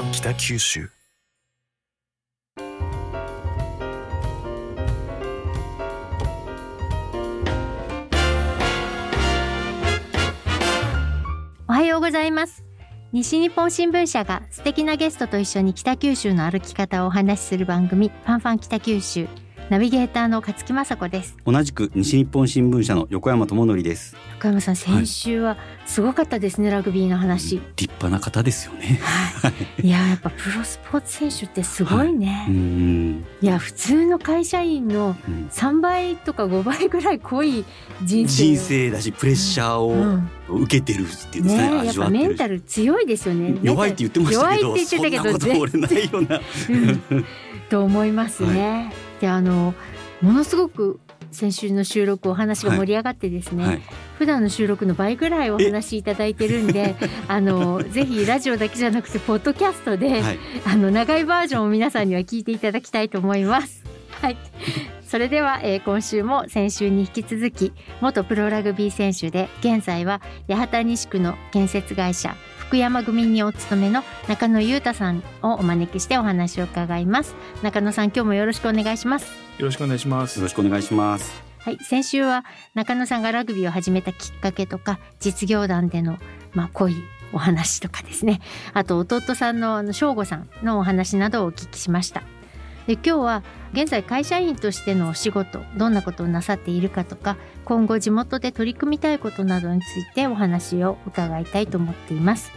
番北九州。おはようございます。西日本新聞社が素敵なゲストと一緒に北九州の歩き方をお話しする番組ファンファン北九州。ナビゲーターの勝木雅子です。同じく西日本新聞社の横山智則です。横山さん先週はすごかったですね、ラグビーの話、立派な方ですよね。はい、いややっぱプロスポーツ選手ってすごいね、うーん。いや普通の会社員のうん。3倍とか5倍ぐらい濃い人生人生だしプレッシャうん。ーを受けてるっていうんですかねねえやっ味わメンタル強いですよね。弱いって言ってましたけど弱いって言ってたけどそんなこと俺ないよな。うん。と思いますね。であのものすごく先週の収録お話が盛り上がってですね、はい。普段の収録の倍ぐらいお話しいただいてるんであのぜひラジオだけじゃなくてポッドキャストで、はい。あの長いバージョンを皆さんには聞いていただきたいと思います。はい。それでは、えー今週も先週に引き続き元プロラグビー選手で現在は八幡西区の建設会社福山組にお勤めの中野裕太さんをお招きしてお話を伺います。中野さん今日もよろしくお願いします。よろしくお願いします。よろしくお願いします。はい先週は中野さんがラグビーを始めたきっかけとか実業団でのまあ濃いお話とかですね。あと弟さんのあの翔吾さんのお話などをお聞きしましたで今日は現在会社員としてのお仕事どんなことをなさっているかとか今後地元で取り組みたいことなどについてお話を伺いたいと思っています。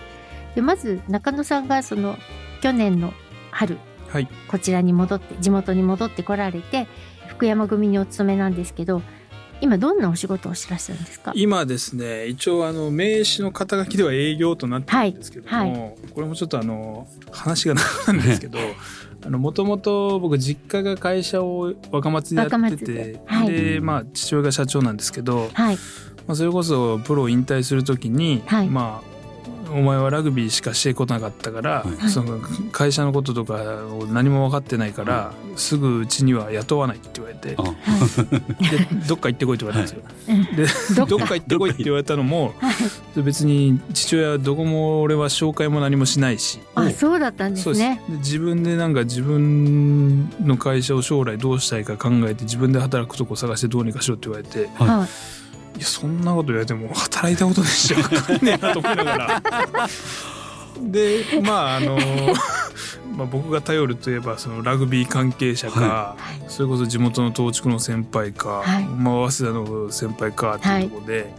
でまず中野さんがその去年の春はい。こちらに戻って地元に戻ってこられて福山組にお勤めなんですけど今どんなお仕事をしてらっしゃるんですか？今ですね一応あの名刺の肩書きでは営業となってるんですけども、はい。これもちょっとあの話が長なんですけど もともと僕実家が会社を若松でや若っててはい。でまあ父親が社長なんですけど、はい。まあ、それこそプロを引退する時に、はい。まあお前はラグビーしかしてこなかったから、はい。その会社のこととかを何も分かってないから、すぐうちには雇わないって言われてあ。でどっか行ってこいって言われたんですよ。でどっか。行ってこいって言われたのも別に父親はどこも俺は紹介も何もしないしあそうだったんですね。で自分でなんか自分の会社を将来どうしたいか考えて自分で働くとこ探してどうにかしろって言われてはいはいいやそんなこと言われても働いたことでしか分かんねえなと思いながら。でまああの まあ僕が頼るといえばそのラグビー関係者か、はい。それこそ地元の東地区の先輩か、はい。まあ、早稲田の先輩かっていうところで、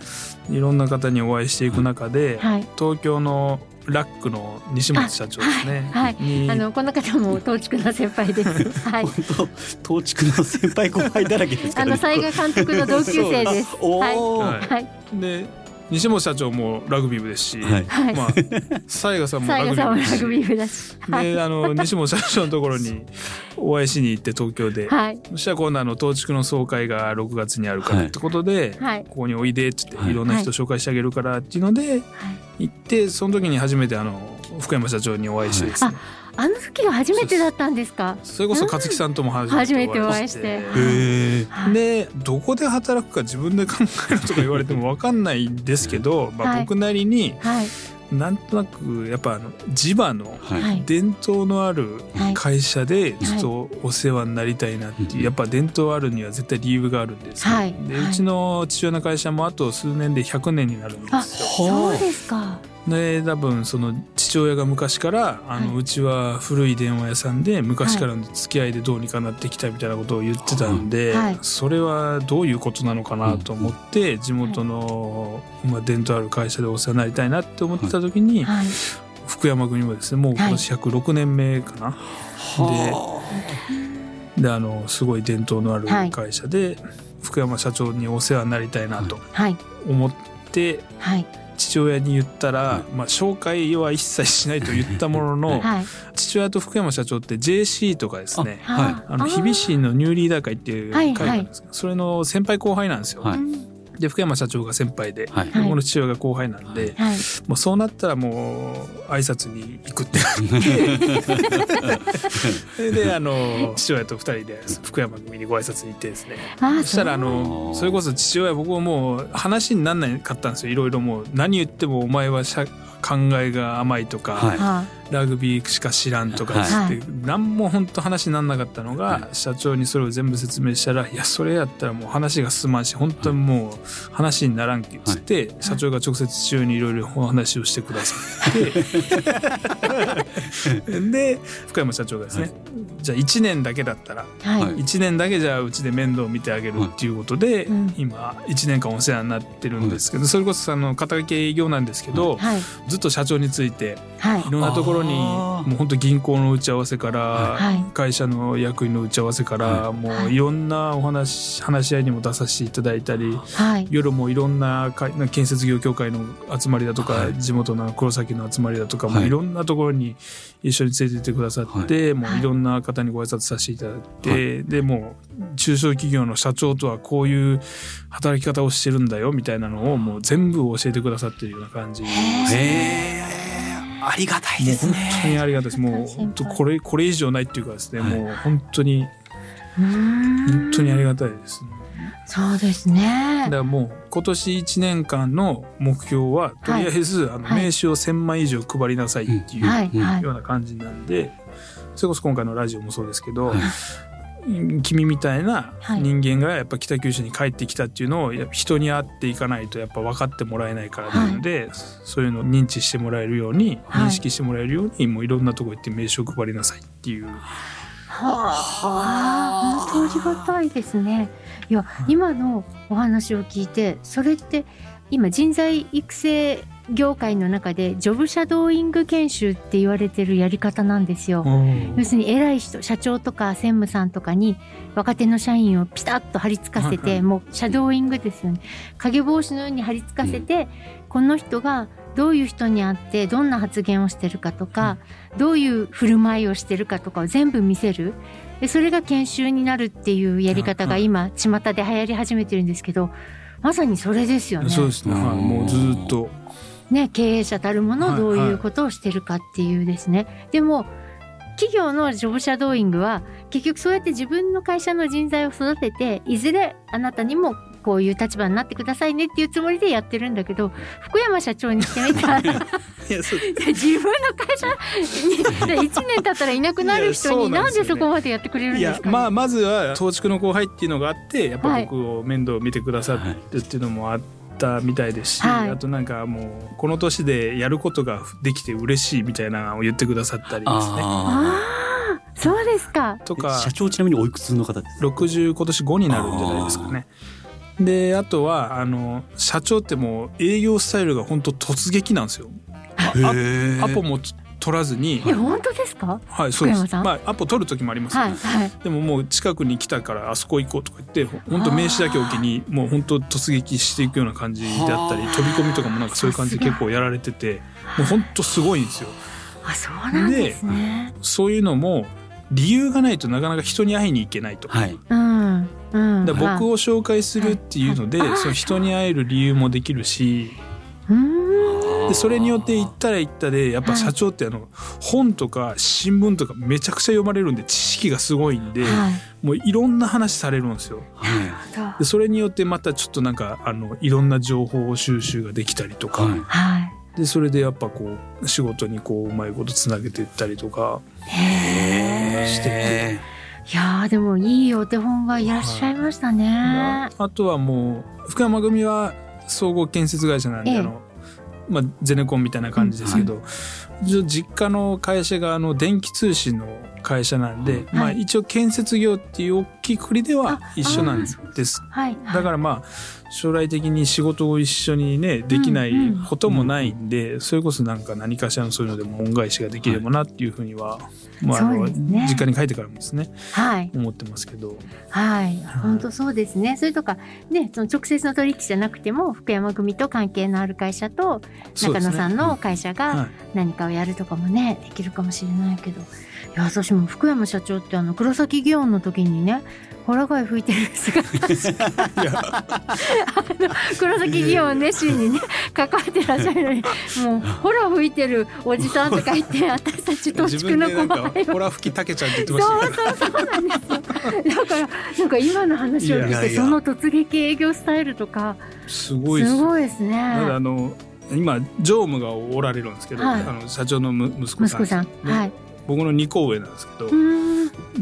い、ろんな方にお会いしていく中で、はい。東京のラックの西本社長ですね。はいにあのこの方も東地区の先輩です。はい。本当東地区の先輩後輩だらけですからね。あの西賀監督の同級生です。はい。はい。で西本社長もラグビー部ですし、はい。はい。まあ さんもラグビー部ですし。ラグビー部だし。はい。であの 西本社長のところにお会いしに行って東京で、はい。そしたら今度あの東地区の総会が6月にあるからってことで、はい。ここにおいでって言って、はい。い、ろんな人紹介してあげるからっていうので、はい。行ってその時に初めてあの福山社長にお会いしてですね、あの時が初めてだったんですか？それこそ勝木さんとも初初めておお会いして。て。へえはい。でどこで働くか自分で考えろとか言われても分かんないんですけど、まあ、はい僕なりにはい。なんとなくやっぱあの地場の伝統のあるはい。会社でちょっとお世話になりたいなっていう、はいやっぱ伝統あるには絶対理由があるんですよ、はい。はい。うでちの父親の会社もあと数年で100年になるんであすよ。そうですか。で多分その父親が昔からあの、はい。うちは古い電話屋さんで昔からの付き合いでどうにかなってきたみたいなことを言ってたんで、はい。それはどういうことなのかなと思って、地元の、まあ、伝統ある会社でお世話になりたいなって思ってた時に、はい。福山組もですねもう今年106年目かな、はであのすごい伝統のあるはい。会社で、福山社長にお世話になりたいなとはい。思ってはい父親に言ったら、はまあ、紹介は一切しないと言ったものの、はい。父親と福山社長って JC とかですねあはい。あの日比市のニューリーダー会っていうはい。会があるんですけど、それの先輩後輩なんですよ。はい。うんで福山社長が先輩で、はい。はい。僕の父親が後輩なんで、はい。もうそうなったらもう挨拶に行くって。なってそれであの父親と二人で福山組にご挨拶に行ってですね。あそしたらあのそれこそ父親僕はもう話になんないかったんですよ。いろいろもう何言ってもお前はしゃ考えが甘いとか、はい。はラグビーしか知らんとかって、はい。何も本当話にならなかったのが、は社長にそれを全部説明したら「いやそれやったらもう話が進まんし本当にもう話にならんけ」っつって、社長が直接父親にいろいろお話をしてくださって で福山社長がですね、じゃあ1年だけだったらはい、はい。1年だけじゃあうちで面倒を見てあげるっていうことで、うん。今1年間お世話になってるんですけど、それこそあの肩書き営業なんですけど、はいずっと社長についてはい。いろんなところにもう本当銀行の打ち合わせから、はい。会社の役員の打ち合わせから、はい。うい。ろんなお話話し合いにも出させていただいたり。はい。夜もいろんな会建設業協会の集まりだとか、はい。地元の黒崎の集まりだとかもはい。いろんなところに一緒に連れてってくださって、もはい。ういろんな方にご挨拶させていただいて、でもう中小企業の社長とはこういう働き方をしてるんだよみたいなのをもう全部教えてくださってるような感じ。へえありがたいですもう本当にね。ありがたいです。もう本当これこれ以上ないっていうかですね、はい。もう本当に本当にありがたいです、ね。そうですね。だからもう今年1年間の目標はとりあえず、あのはい名刺を1,000枚以上配りなさいっていうはい。はい。ような感じなんでそれこそ今回のラジオもそうですけど、はい君みたいなはい。人間がやっぱ北九州に帰ってきたっていうのを人に会っていかないとやっぱ分かってもらえないからなので、そういうのを認知してもらえるように、はい。認識してもらえるようにもういろんなとこ行って名刺を配りなさいっていう。はあ、本当ありがたいですね。いや、今のお話を聞いて、それって今人材育成業界の中でジョブシャドーイング研修って言われてるやり方なんですよ。要するに偉い人社長とか専務さんとかに若手の社員をピタッと貼り付かせて、はいはい。もうシャドーイングですよね。影帽子のように貼り付かせて、この人がどういう人に会ってどんな発言をしてるかとか、どういう振る舞いをしてるかとかを全部見せる。でそれが研修になるっていうやり方が今巷で流行り始めてるんですけどまさにそれですよね。そうですね、はい。もうずっとね、経営者たるものはいどういうことをしてるかっていうですね、でも企業のジョブシャドーイングは結局そうやって自分の会社の人材を育てていずれあなたにもこういう立場になってくださいねっていうつもりでやってるんだけど福山社長にしてみたら 自分の会社に1年経ったらいなくなる人になんんでそこまでやってくれるんいですか、ね、やまあまずは東畜の後輩っていうのがあってやっぱはい。僕を面倒を見てくださってっていうのもあったみたいですし、はい。あとなんかもうこの年でやることができて嬉しいみたいなのを言ってくださったりですね。あああそうですか。とか。あ社長ちなみにおいくつの方です60今年5になるんじゃないですかね。であとはあの社長ってもう営業スタイルが本当突撃なんですよ。へえアポもつ取らずに。い、や本当ですか？はいそうです。まあアポ取る時もありますよはいはい。でももう近くに来たからあそこ行こうとか言ってほ本当名刺だけ置きにもう本当突撃していくような感じであったりはあ。飛び込みとかもなんかそういう感じで結構やられててもう本当すごいんですよ。あそうなんですね。そういうのも理由がないとなかなか人に会いに行けないと。はい。うんうん。だ僕を紹介するっていうので、はいはいその人に会える理由もできるし。うーんでそれによって行ったら行ったでやっぱ社長ってあの本とか新聞とかめちゃくちゃ読まれるんで知識がすごいんではい。もういろんな話されるんですよ。はでそれによってまたちょっとなんかあのいろんな情報収集ができたりとか、いはい。はい。でそれでやっぱこう仕事にこううまいことつなげていったりとか。へしてへいやーでもいいお手本がいらっしゃいましたね。ああとはもう福山組は総合建設会社なんで、ええ。あのまあ、ゼネコンみたいな感じですけど、一応実家の会社があの電気通信の会社なんで、まあ、はい。一応建設業っていう大きいくくりではあ一緒なんです。はい。だからまあ将来的に仕事を一緒にねできないこともないんで、それこそなんか何かしらのそういうのでも恩返しができればなっていうふうには、まああそのね実家に帰ってからもですねはい。思ってますけどはい。本当そうですね。それとか、ね、その直接の取引じゃなくても、福山組と関係のある会社と、中野さんの会社はがい何かをやるとかもね、できるかもしれないけど。いや、私も福山社長ってあの、黒崎祇園の時にね、ホラ貝吹いてる姿あの黒崎祇園熱心にね関わってらっしゃるのにもうホラ吹いてるおじさんとか言って私たちと自地区の後輩をホラ吹きたけちゃんって言ってそうましたよそうそうなんですよ。だからなんか今の話を聞いてその突撃営業スタイルとかすごいです。すごいですね。あの今常務がおられるんですけど、はい。あの社長のむ息子さん息子さん。ではい。僕の2個上なんですけど、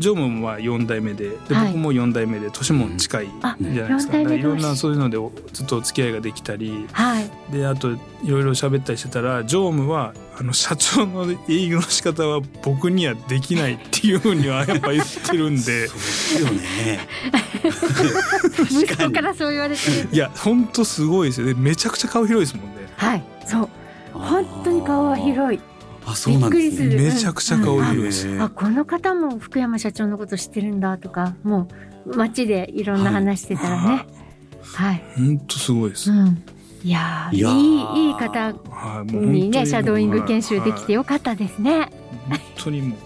常務もまあ4代目でで、はい。僕も4代目で年も近いあじゃないですか,、四代目同士いろんなそういうのでおずっとお付き合いができたりはい。であといろいろ喋ったりしてたら常務はあの社長の営業の仕方は僕にはできないっていうふうにはやっぱ言ってるんで。そうですよね。息子からそう言われてる。いや本当すごいですよ。ねめちゃくちゃ顔広いですもんね。はい。そう。本当に顔は広いあ、そうなんですね。びっくりする。めちゃくちゃ顔広いです、へーあこの方も福山社長のこと知ってるんだとかもう街でいろんな話してたらね。はい、本当すごいです、うん、いやーいいいいい方はいもう本当にねシャドーイング研修できてよよかったですね。本当にもう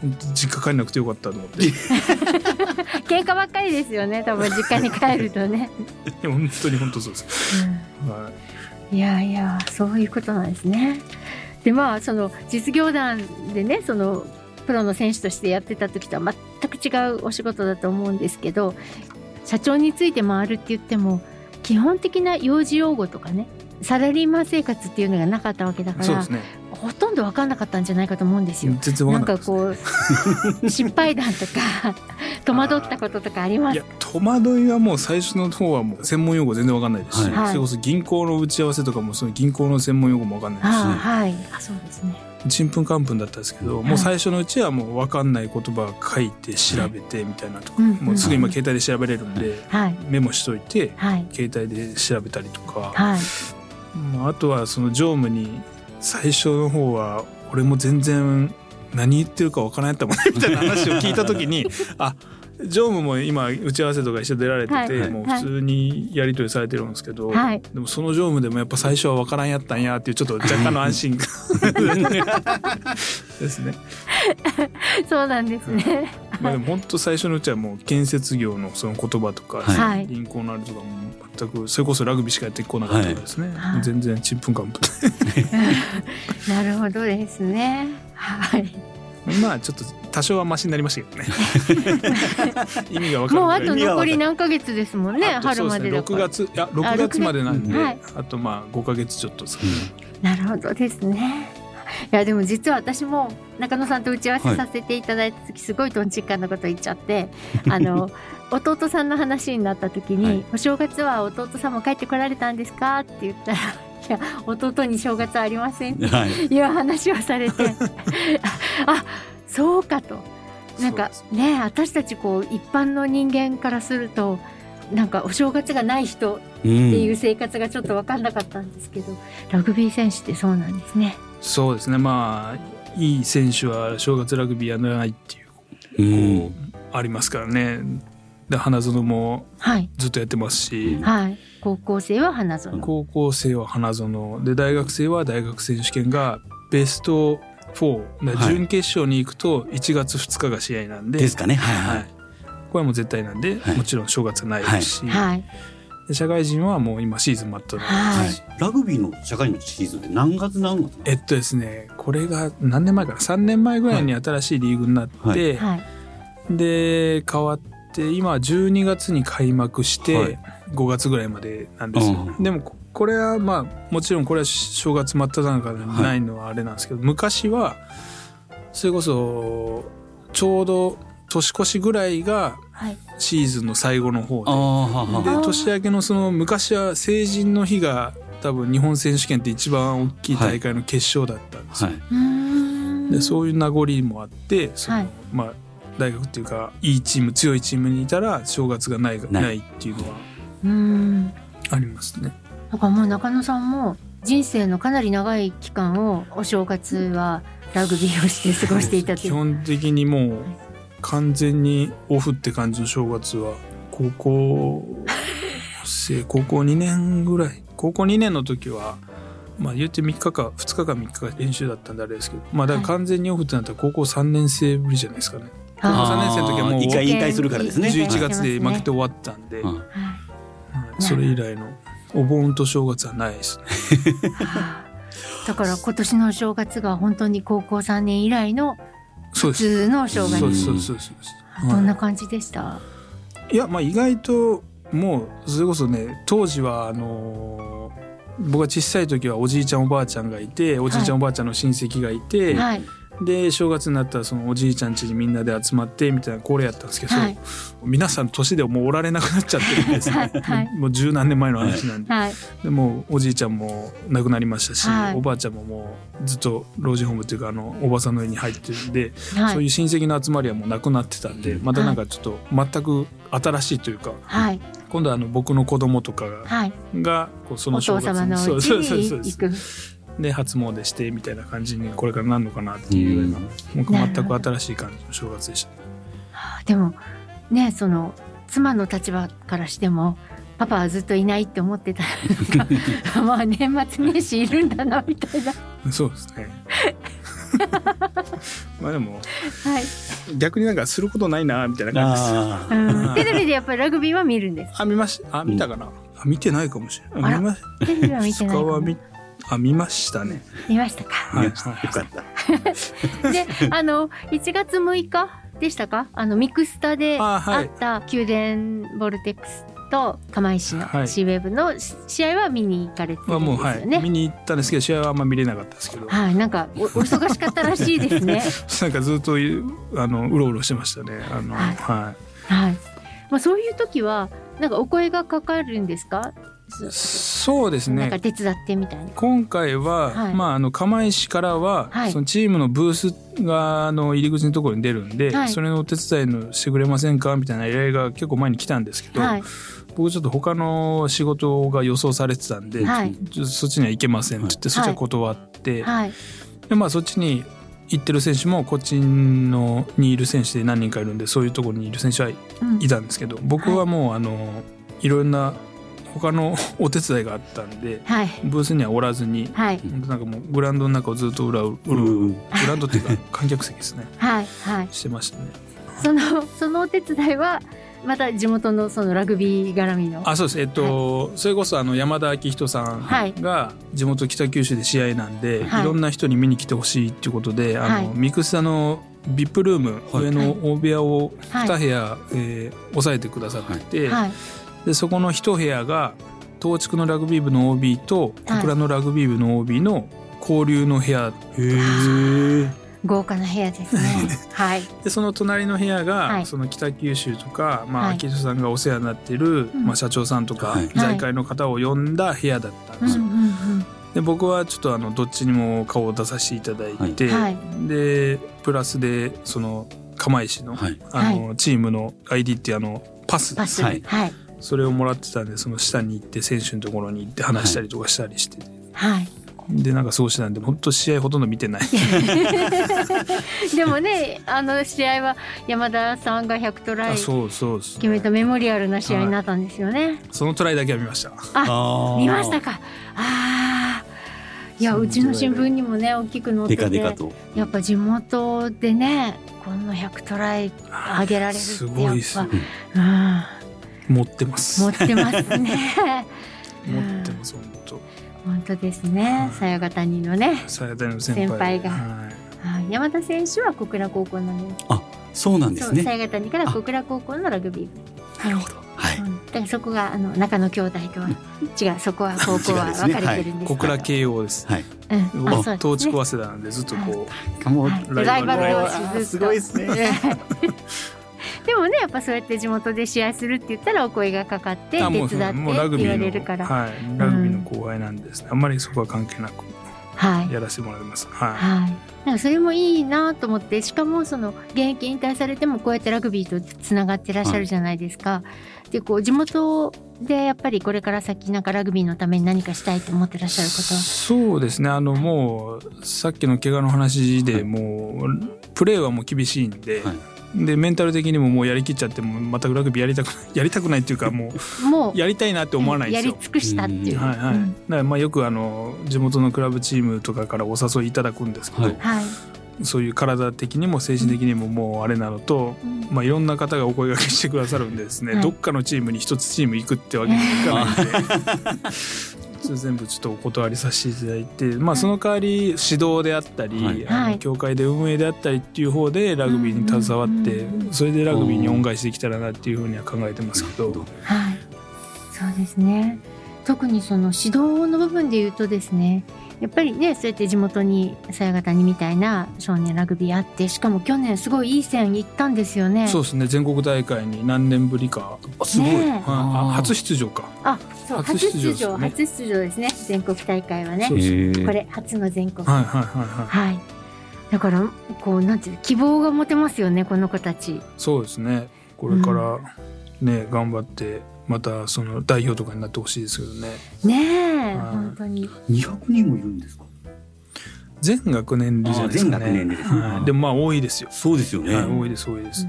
本当実家帰んなくてよかったと思って。喧嘩ばっかりですよね多分実家に帰るとね、本当に本当そうです、はい。いやいやそういうことなんですねでまあその実業団でねそのプロの選手としてやってた時とは全く違うお仕事だと思うんですけど社長について回るって言っても基本的な幼児用語とかねサラリーマン生活っていうのがなかったわけだからねほとんど分かんなかったんじゃないかと思うんですよ。全然わなんかんないかこう 失敗談とか戸惑ったこととかあります？いや戸惑いはもう最初の方はもう専門用語全然わかんないですし、はい。それこそ銀行の打ち合わせとかもその銀行の専門用語もわかんないですし、あはい。あそうですね。ちんぷんかんぷんだったんですけど、もう最初のうちはもう分かんない言葉を書いて調べてみたいなとか、うんもうすぐ今携帯で調べれるんで、はい。メモしといてはい。携帯で調べたりとか、はい。まああとはその常務に最初の方は俺も全然何言ってるか分からんやったもんねみたいな話を聞いた時に あ常務も今打ち合わせとか一緒出られてて、はいもう普通にやり取りされてるんですけど、はい。でもその常務でもやっぱ最初は分からんやったんやっていうちょっと若干の安心感。ですね。そうなんですね。まあでも本当最初のうちはもう建設業のその言葉とか、はい。銀行のあれとかも全くそれこそラグビーしかやってこなかったですね、はい。全然ちんぷんかんぷ なるほどですね。はい。んまあちょっと多少はマシになりましたけどね。意味が分かるもうあと残り何ヶ月ですもんね。春までだ6から。月いや6月までなんではい。あとまあ5か月ちょっとですかね。なるほどですね。いやでも実は私も中野さんと打ち合わせさせていただいた時すごいとんちんかんなこと言っちゃって、あの弟さんの話になった時に、はい。お正月は弟さんも帰ってこられたんですか？って言ったら、い や弟に正月はありませんって はい。いう話をされて あそうかとなんかね私たちこう一般の人間からするとなんかお正月がない人うっていん。う生活がちょっと分かんなかったんですけど、ラグビー選手ってそうなんですね。そうですねまあいい選手は正月ラグビーやらないっていううん。こうありますからねで花園もはい。ずっとやってますし。はい。高校生は花園。高校生は花園。で大学生は大学選手権がベスト4だからはい。準決勝に行くと1月2日が試合なんで、ですかね。はいははい。い。これはもう絶対なんで、はい。もちろん正月はないですし、はい。で社会人はもう今シーズン真っ只中。はい。はい。ラグビーの社会のシーズンって何月何月えっとですねこれが何年前かな？3年前ぐらいに新しいリーグになって、はい。はい。で変わって今は12月に開幕して、はい。5月ぐらいまでなんですよ、うんでもここれはまあもちろんこれは正月真っ只中でないのはあれなんですけど、昔はそれこそちょうど年越しぐらいがはい。シーズンの最後の方でははで年明けのその昔は成人の日が多分日本選手権って一番大きい大会の決勝だったんですよ、でそういう名残もあってその、はい。まあ大学っていうかいいチーム強いチームにいたら正月がないない。ないっていうのはうーん。ありますね。だからもう中野さんも人生のかなり長い期間をお正月はラグビーをして過ごしていたとい基う本的にもう完全にオフって感じの正月は高校生高校2年ぐらい。高校2年の時はまあ言って3日か2日か3日か練習だったんであれですけどまあだから完全にオフってなったら高校3年生ぶりじゃないですかね。高校あ3年生の時はもう一回引退するからですね。11月で負けて終わったんで、うん。はい。はいそれ以来のお盆と正月はないですね。はあだから今年のお正月が本当に高校3年以来の普。通のお正月。そうです。そうです。そうです。どんな感じでした、いやまあ意外ともうそれこそね当時はあのー僕が小さい時はおじいちゃんおばあちゃんがいておじいちゃんおばあちゃんの親戚がいて、はいで正月になったらそのおじいちゃん家にみんなで集まってみたいなこれやったんですけど、はい。皆さん年でもうおられなくなっちゃってるんですね、はいはい。もう十何年前の話なんで,、はい。でもうおじいちゃんも亡くなりましたし、はい。おばあちゃんももうずっと老人ホームっていうかあのおばさんの家に入ってるんで、はい。そういう親戚の集まりはもうなくなってたんでまたなんかちょっと全く新しいというかはい。今度はあの僕の子供とかがこうそのお父様のそうそうそうそうに行くで初詣してみたいな感じにこれからなるのかなっていうような、僕全く新しい感じの正月でした。でもねその妻の立場からしてもパパはずっといないって思ってた まあ年末年始いるんだなみたいなそうですね。まあでもはい、逆になんかすることないなみたいな感じです。あうん、テレビでやっぱりラグビーは見るんですあ見ました。あ見たかな。あ見てないかもしれない。見ましテレビは見てないかも他は見あ見ましたね。見ましたか？あ、はいよかった。であの1月6日でしたか？あのミクスタであった宮殿ボルテックスと釜石のはいシーウェーブの試合は見に行かれてるんですよね。見に行ったんですけど試合はあんま見れなかったですけど。はい、なんかお お忙しかったらしいですね。なんかずっとあのうろうろしてましたね。あのはいはい。はい。まあそういう時はなんかお声がかかるんですか？そうですね。なんか。手伝ってみたいな。今回は、はい。まああの釜石からは、はい。そのチームのブースがあの入り口のところに出るんで、はい。それのお手伝いのしてくれませんかみたいな依頼が結構前に来たんですけど、はい。僕ちょっと他の仕事が予想されてたんで、そっちには行けませんって言って、そっちは断って、はい。でまあそっちに行ってる選手もこっちのにいる選手で何人かいるんでそういうところにいる選手はいたんですけど僕はもうあのいろんな他の お手伝いがあったんではい。ブースにはおらずにはい。本当なんかもうグラウンドの中をずっと裏をうろうんグラウンドっていうか 観客席ですね。はいはい。してましたね。そのそのお手伝いはまた地元のそのラグビー絡みの？あそうです。えっと、それこそあの山田明人さんはい。が地元北九州で試合なんで、はい。い、ろんな人に見に来てほしいっていうことで、あのはい。ミクスタの VIP ルーム、はい。上の大部屋をはい。2部屋、えー抑えてくださってて、はいでそこの1部屋が東筑のラグビー部の OB と小倉のラグビー部の OB の交流の部屋。へえ。豪華な部屋ですね。はい。でその隣の部屋が、はい。その北九州とか、まあ、はい。秋人さんがお世話になってる、うん。まあ、社長さんとか、はい。財界の方を呼んだ部屋だったんですよ。んで僕はちょっとあのどっちにも顔を出させていただいて、はい。でプラスでその釜石の,、はい。あのチームの ID っていうあのパス。パス。はい。はいそれをもらってたんでその下に行って選手のところに行って話したりとかしたりして、はい。でなんかそうしてたんで本当試合ほとんど見てない でもねあの試合は山田さんが100トライあそうそう決めたメモリアルな試合になったんですよね。そのトライだけは見ましたあ見ました。か。ああ。いやそううちの新聞にもね大きく載っててと。やっぱ地元でねこの100トライ上げられるってすやっごいですねぱ、うん、持ってます。持ってますね。持ってます本当。本当ですね。さやが谷のね、さやたの先輩。先輩が。はい。はい、山田選手は小倉高校なんです。そうなんですそう、さね。やが谷から小倉高校のラグビー部。なるほど。はい。うん。だからそこがあの中野兄弟とは違うそこは高校は分かれてるんです小倉慶応です。はい。うん、あそう東ですね。筑早稲田なんでずっとこもうはい。ライバルライバル同士ずっと。すごいですね。でもねやっぱそうやって地元で試合するって言ったらお声がかかって手伝ってもうラって言わグビーのれるから。はい。ラグビーの後輩なんですね。あんまりそこは関係なく。はい。やらせてもらいます。ははい。なんかそれもいいなと思ってしかもその現役引退されてもこうやってラグビーとつながってらっしゃるじゃないですか。でこう地元でやっぱりこれから先なんかラグビーのために何かしたいと思ってらっしゃるいこと。そうですね。あのもうさっきの怪我の話でもうプレーはもう厳しいんではいでメンタル的にももうやりきっちゃってもまたラグビーやりたく やりたくないっていうかももううやりたいなって思わないんですよ。やり尽くしたっていう。はいはい、うん。だからまあよくあの地元のクラブチームとかからお誘いいただくんですけど、はい。はいそういう体的にも精神的にももうあれなのと、うん。まあ、いろんな方がお声掛けしてくださるんでですね、はい。どっかのチームに一つチーム行くってわけにはいかないんで それ全部ちょっとお断りさせていただいて、まあ、その代わり指導であったり、はい。あのはい。協会で運営であったりっていう方でラグビーに携わって、それでラグビーに恩返しできたらなっていうふうには考えてますけど。はい、そうですね。特にその指導の部分で言うとですねやっぱりねそうやって地元に鞘ヶ谷みたいな少年ラグビーあってしかも去年すごいいい線いったんですよね。そうですね。全国大会に何年ぶりか、あすごい。ねえ。あ初出場か。あそう初初出出場ね。初出場ですね。全国大会はね。これ初の全国。はいはいはいはい。はい。だからこうなんていうの希望が持てますよねこの子たち。そうですね。これからね、頑張ってまたその代表とかになってほしいですけどね。ねえはい。本当に。200人もいるんですか？全学年でじゃないですかね。あ全学年でね。はい、でもまあ多いですよ、そうですよね。はい、多いです多いです、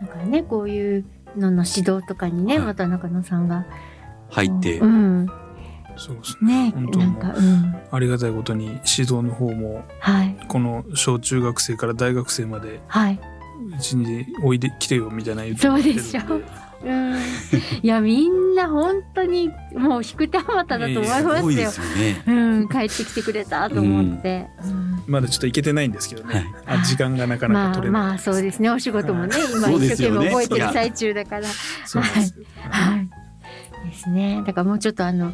だからねこういうのの指導とかにね、はい。また中野さんが。入って。う。ん。そうですね。ね本当なんかうん。ありがたいことに指導の方もはい。この小中学生から大学生まではい。うちにおいで来てよみたいな言ってそうでしょうん。いやみんな本当にもう引く手あまただと思いすますよ。すよね。うん帰ってきてくれたと思って、うん。まだちょっと行けてないんですけどね、はい。あ時間がなかなかまあ取れない、まあそうですね。お仕事もね今一生懸命覚えてる最中だから。そうなんですよはい。ですね。だからもうちょっとあの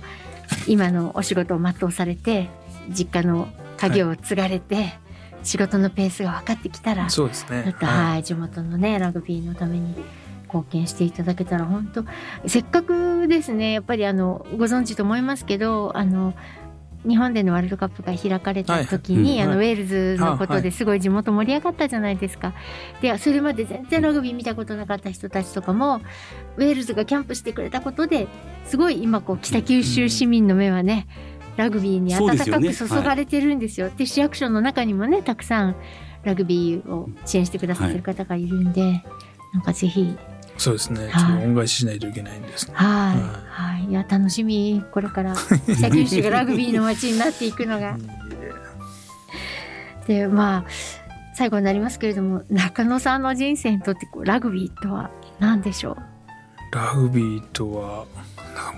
今のお仕事を全うされて実家の家業を継がれて、仕事のペースが分かってきたらちそうですね。ょっとはい、地元のねラグビーのために貢献していただけたら本当せっかくですねやっぱりあのご存知と思いますけどあの日本でのワールドカップが開かれた時に、はい。あのウはいェールズのことですごい地元盛り上がったじゃないですか。でそれまで全然ラグビー見たことなかった人たちとかもウェールズがキャンプしてくれたことですごい今こう北九州市民の目はね、ラグビーに温かく注がれてるんですよ。で市役所の中にもねたくさんラグビーを支援してくださってる方がいるんで、なんかぜひそうですね、はい。ちょっと恩返ししないといけないんですね。はい、はい。はい、いや楽しみ。これから北九州がラグビーの街になっていくのが。でまあ最後になりますけれども中野さんの人生にとってこうラグビーとは何でしょう？ラグビーとは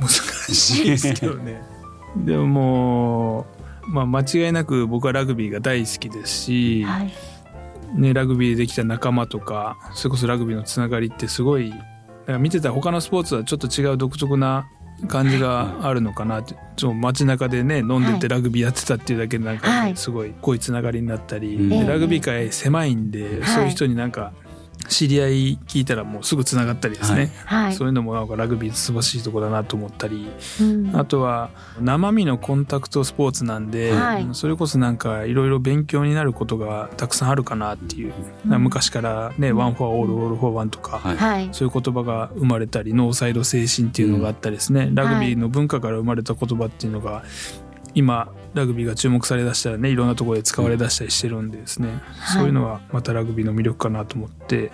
難しいですけどね。でもまあ、間違いなく僕はラグビーが大好きですし、はいね、ラグビーでできた仲間とかそれこそラグビーのつながりってすごいだから見てた他のスポーツはちょっと違う独特な感じがあるのかなってちょっと街中でね飲んでてラグビーやってたっていうだけでなんはい。かすごい濃いつながりになったり、うん。でええラグビー界狭いんで、はいそういう人になんか知り合い聞いたらもうすぐつながったりですね、はい。そういうのもなんかラグビー素晴らしいところだなと思ったり、うん。あとは生身のコンタクトスポーツなんで、はい。それこそなんかいろいろ勉強になることがたくさんあるかなっていう、うん。昔からね、うん。 one for all all for one とか、はい。はいそういう言葉が生まれたりノーサイド精神っていうのがあったりですね、ラグビーの文化から生まれた言葉っていうのが今ラグビーが注目されだしたらねいろんなところで使われだしたりしてるんでですね、はい。そういうのはまたラグビーの魅力かなと思って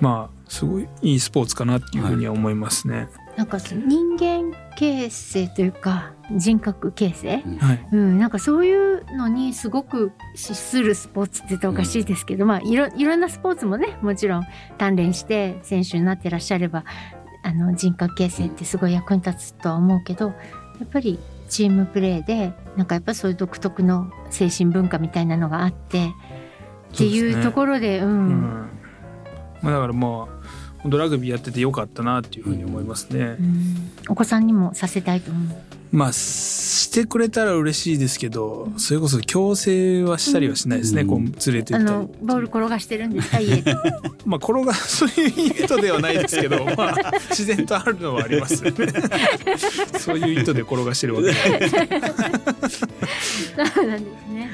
まあすごいいいスポーツかなっていうふうには思いますね。なんかその人間形成というか人格形成、はい、うん、なんかそういうのにすごく資するスポーツって言ったらおかしいですけど、まあいろいろんなスポーツもねもちろん鍛錬して選手になってらっしゃればあの人格形成ってすごい役に立つとは思うけどやっぱりチームプレーでなんかやっぱそういう独特の精神文化みたいなのがあってっていうところでううんんまあ、だからまあラグビーやっててよかったなっていうふうに思いますね。うんお子さんにもさせたいと思う。まあしてくれたら嬉しいですけどそれこそ強制はしたりはしないですね、うんこう連れて行っボール転がしてるんですか家で？まあ転が そういう意図ではないですけどまあ自然とあるのはありますよね そういう意図で転がしてるわけでそうなんですね。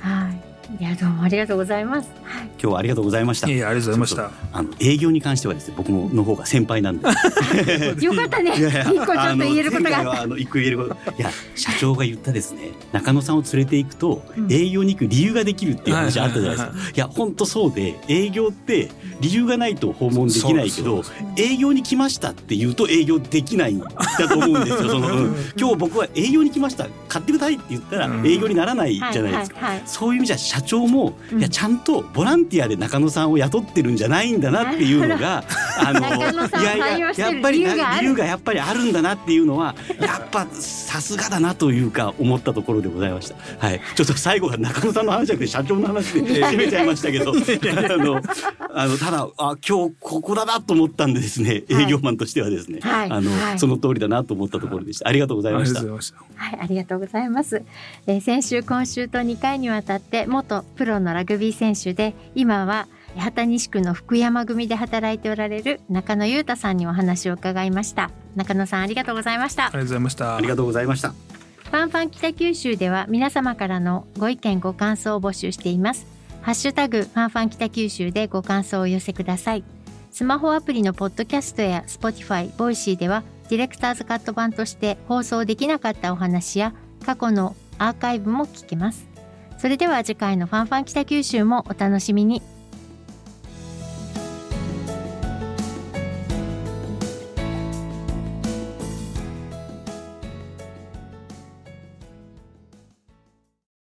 ははい。いやどうもありがとうございます。はい。今日はありがとうございました。いいえありがとうございました。あの営業に関してはですね僕の方が先輩なんで。よかったね。いやいや一個ちょっと言えることが。はあの一個言えること。いや社長が言ったですね中野さんを連れて行くとうん。営業に行く理由ができるっていう話あったじゃないですか、はいや本当そうで営業って理由がないと訪問できないけど営業に来ましたって言うと営業できないんだと思うんですよその、うん。今日僕は営業に来ました買ってくださいって言ったらうん。営業にならないじゃないですか、そういう意味じゃ社長も、うんいやちゃんとボランテティアで中野さんを雇ってるんじゃないんだなっていうのが あのいやいややっぱり理由がやっぱりあるんだなっていうのはやっぱさすがだなというか思ったところでございました。はい、ちょっと最後は中野さんの話じゃなくて社長の話で締めちゃいましたけど、あのあのただあ今日ここだなと思ったんでですね、はい営業マンとしてはですね、はいあの、はいその通りだなと思ったところでした。ありがとうございありました。がとうございました。はい、ありがとうございます。えー先週、今週と2回にわたって元プロのラグビー選手で、今は八幡西区の福山組で働いておられる中野裕太さんにお話を伺いました。中野さん、ありがとうございましたあ。りがとうございました。ありがとうございました。ファンファン北九州では皆様からのご意見ご感想を募集しています。ハッシュタグファンファン北九州でご感想をお寄せください。スマホアプリのポッドキャストや Spotify、ボイシーではディレクターズカット版として放送できなかったお話や過去のアーカイブも聞けます。それでは次回のファンファン北九州もお楽しみに。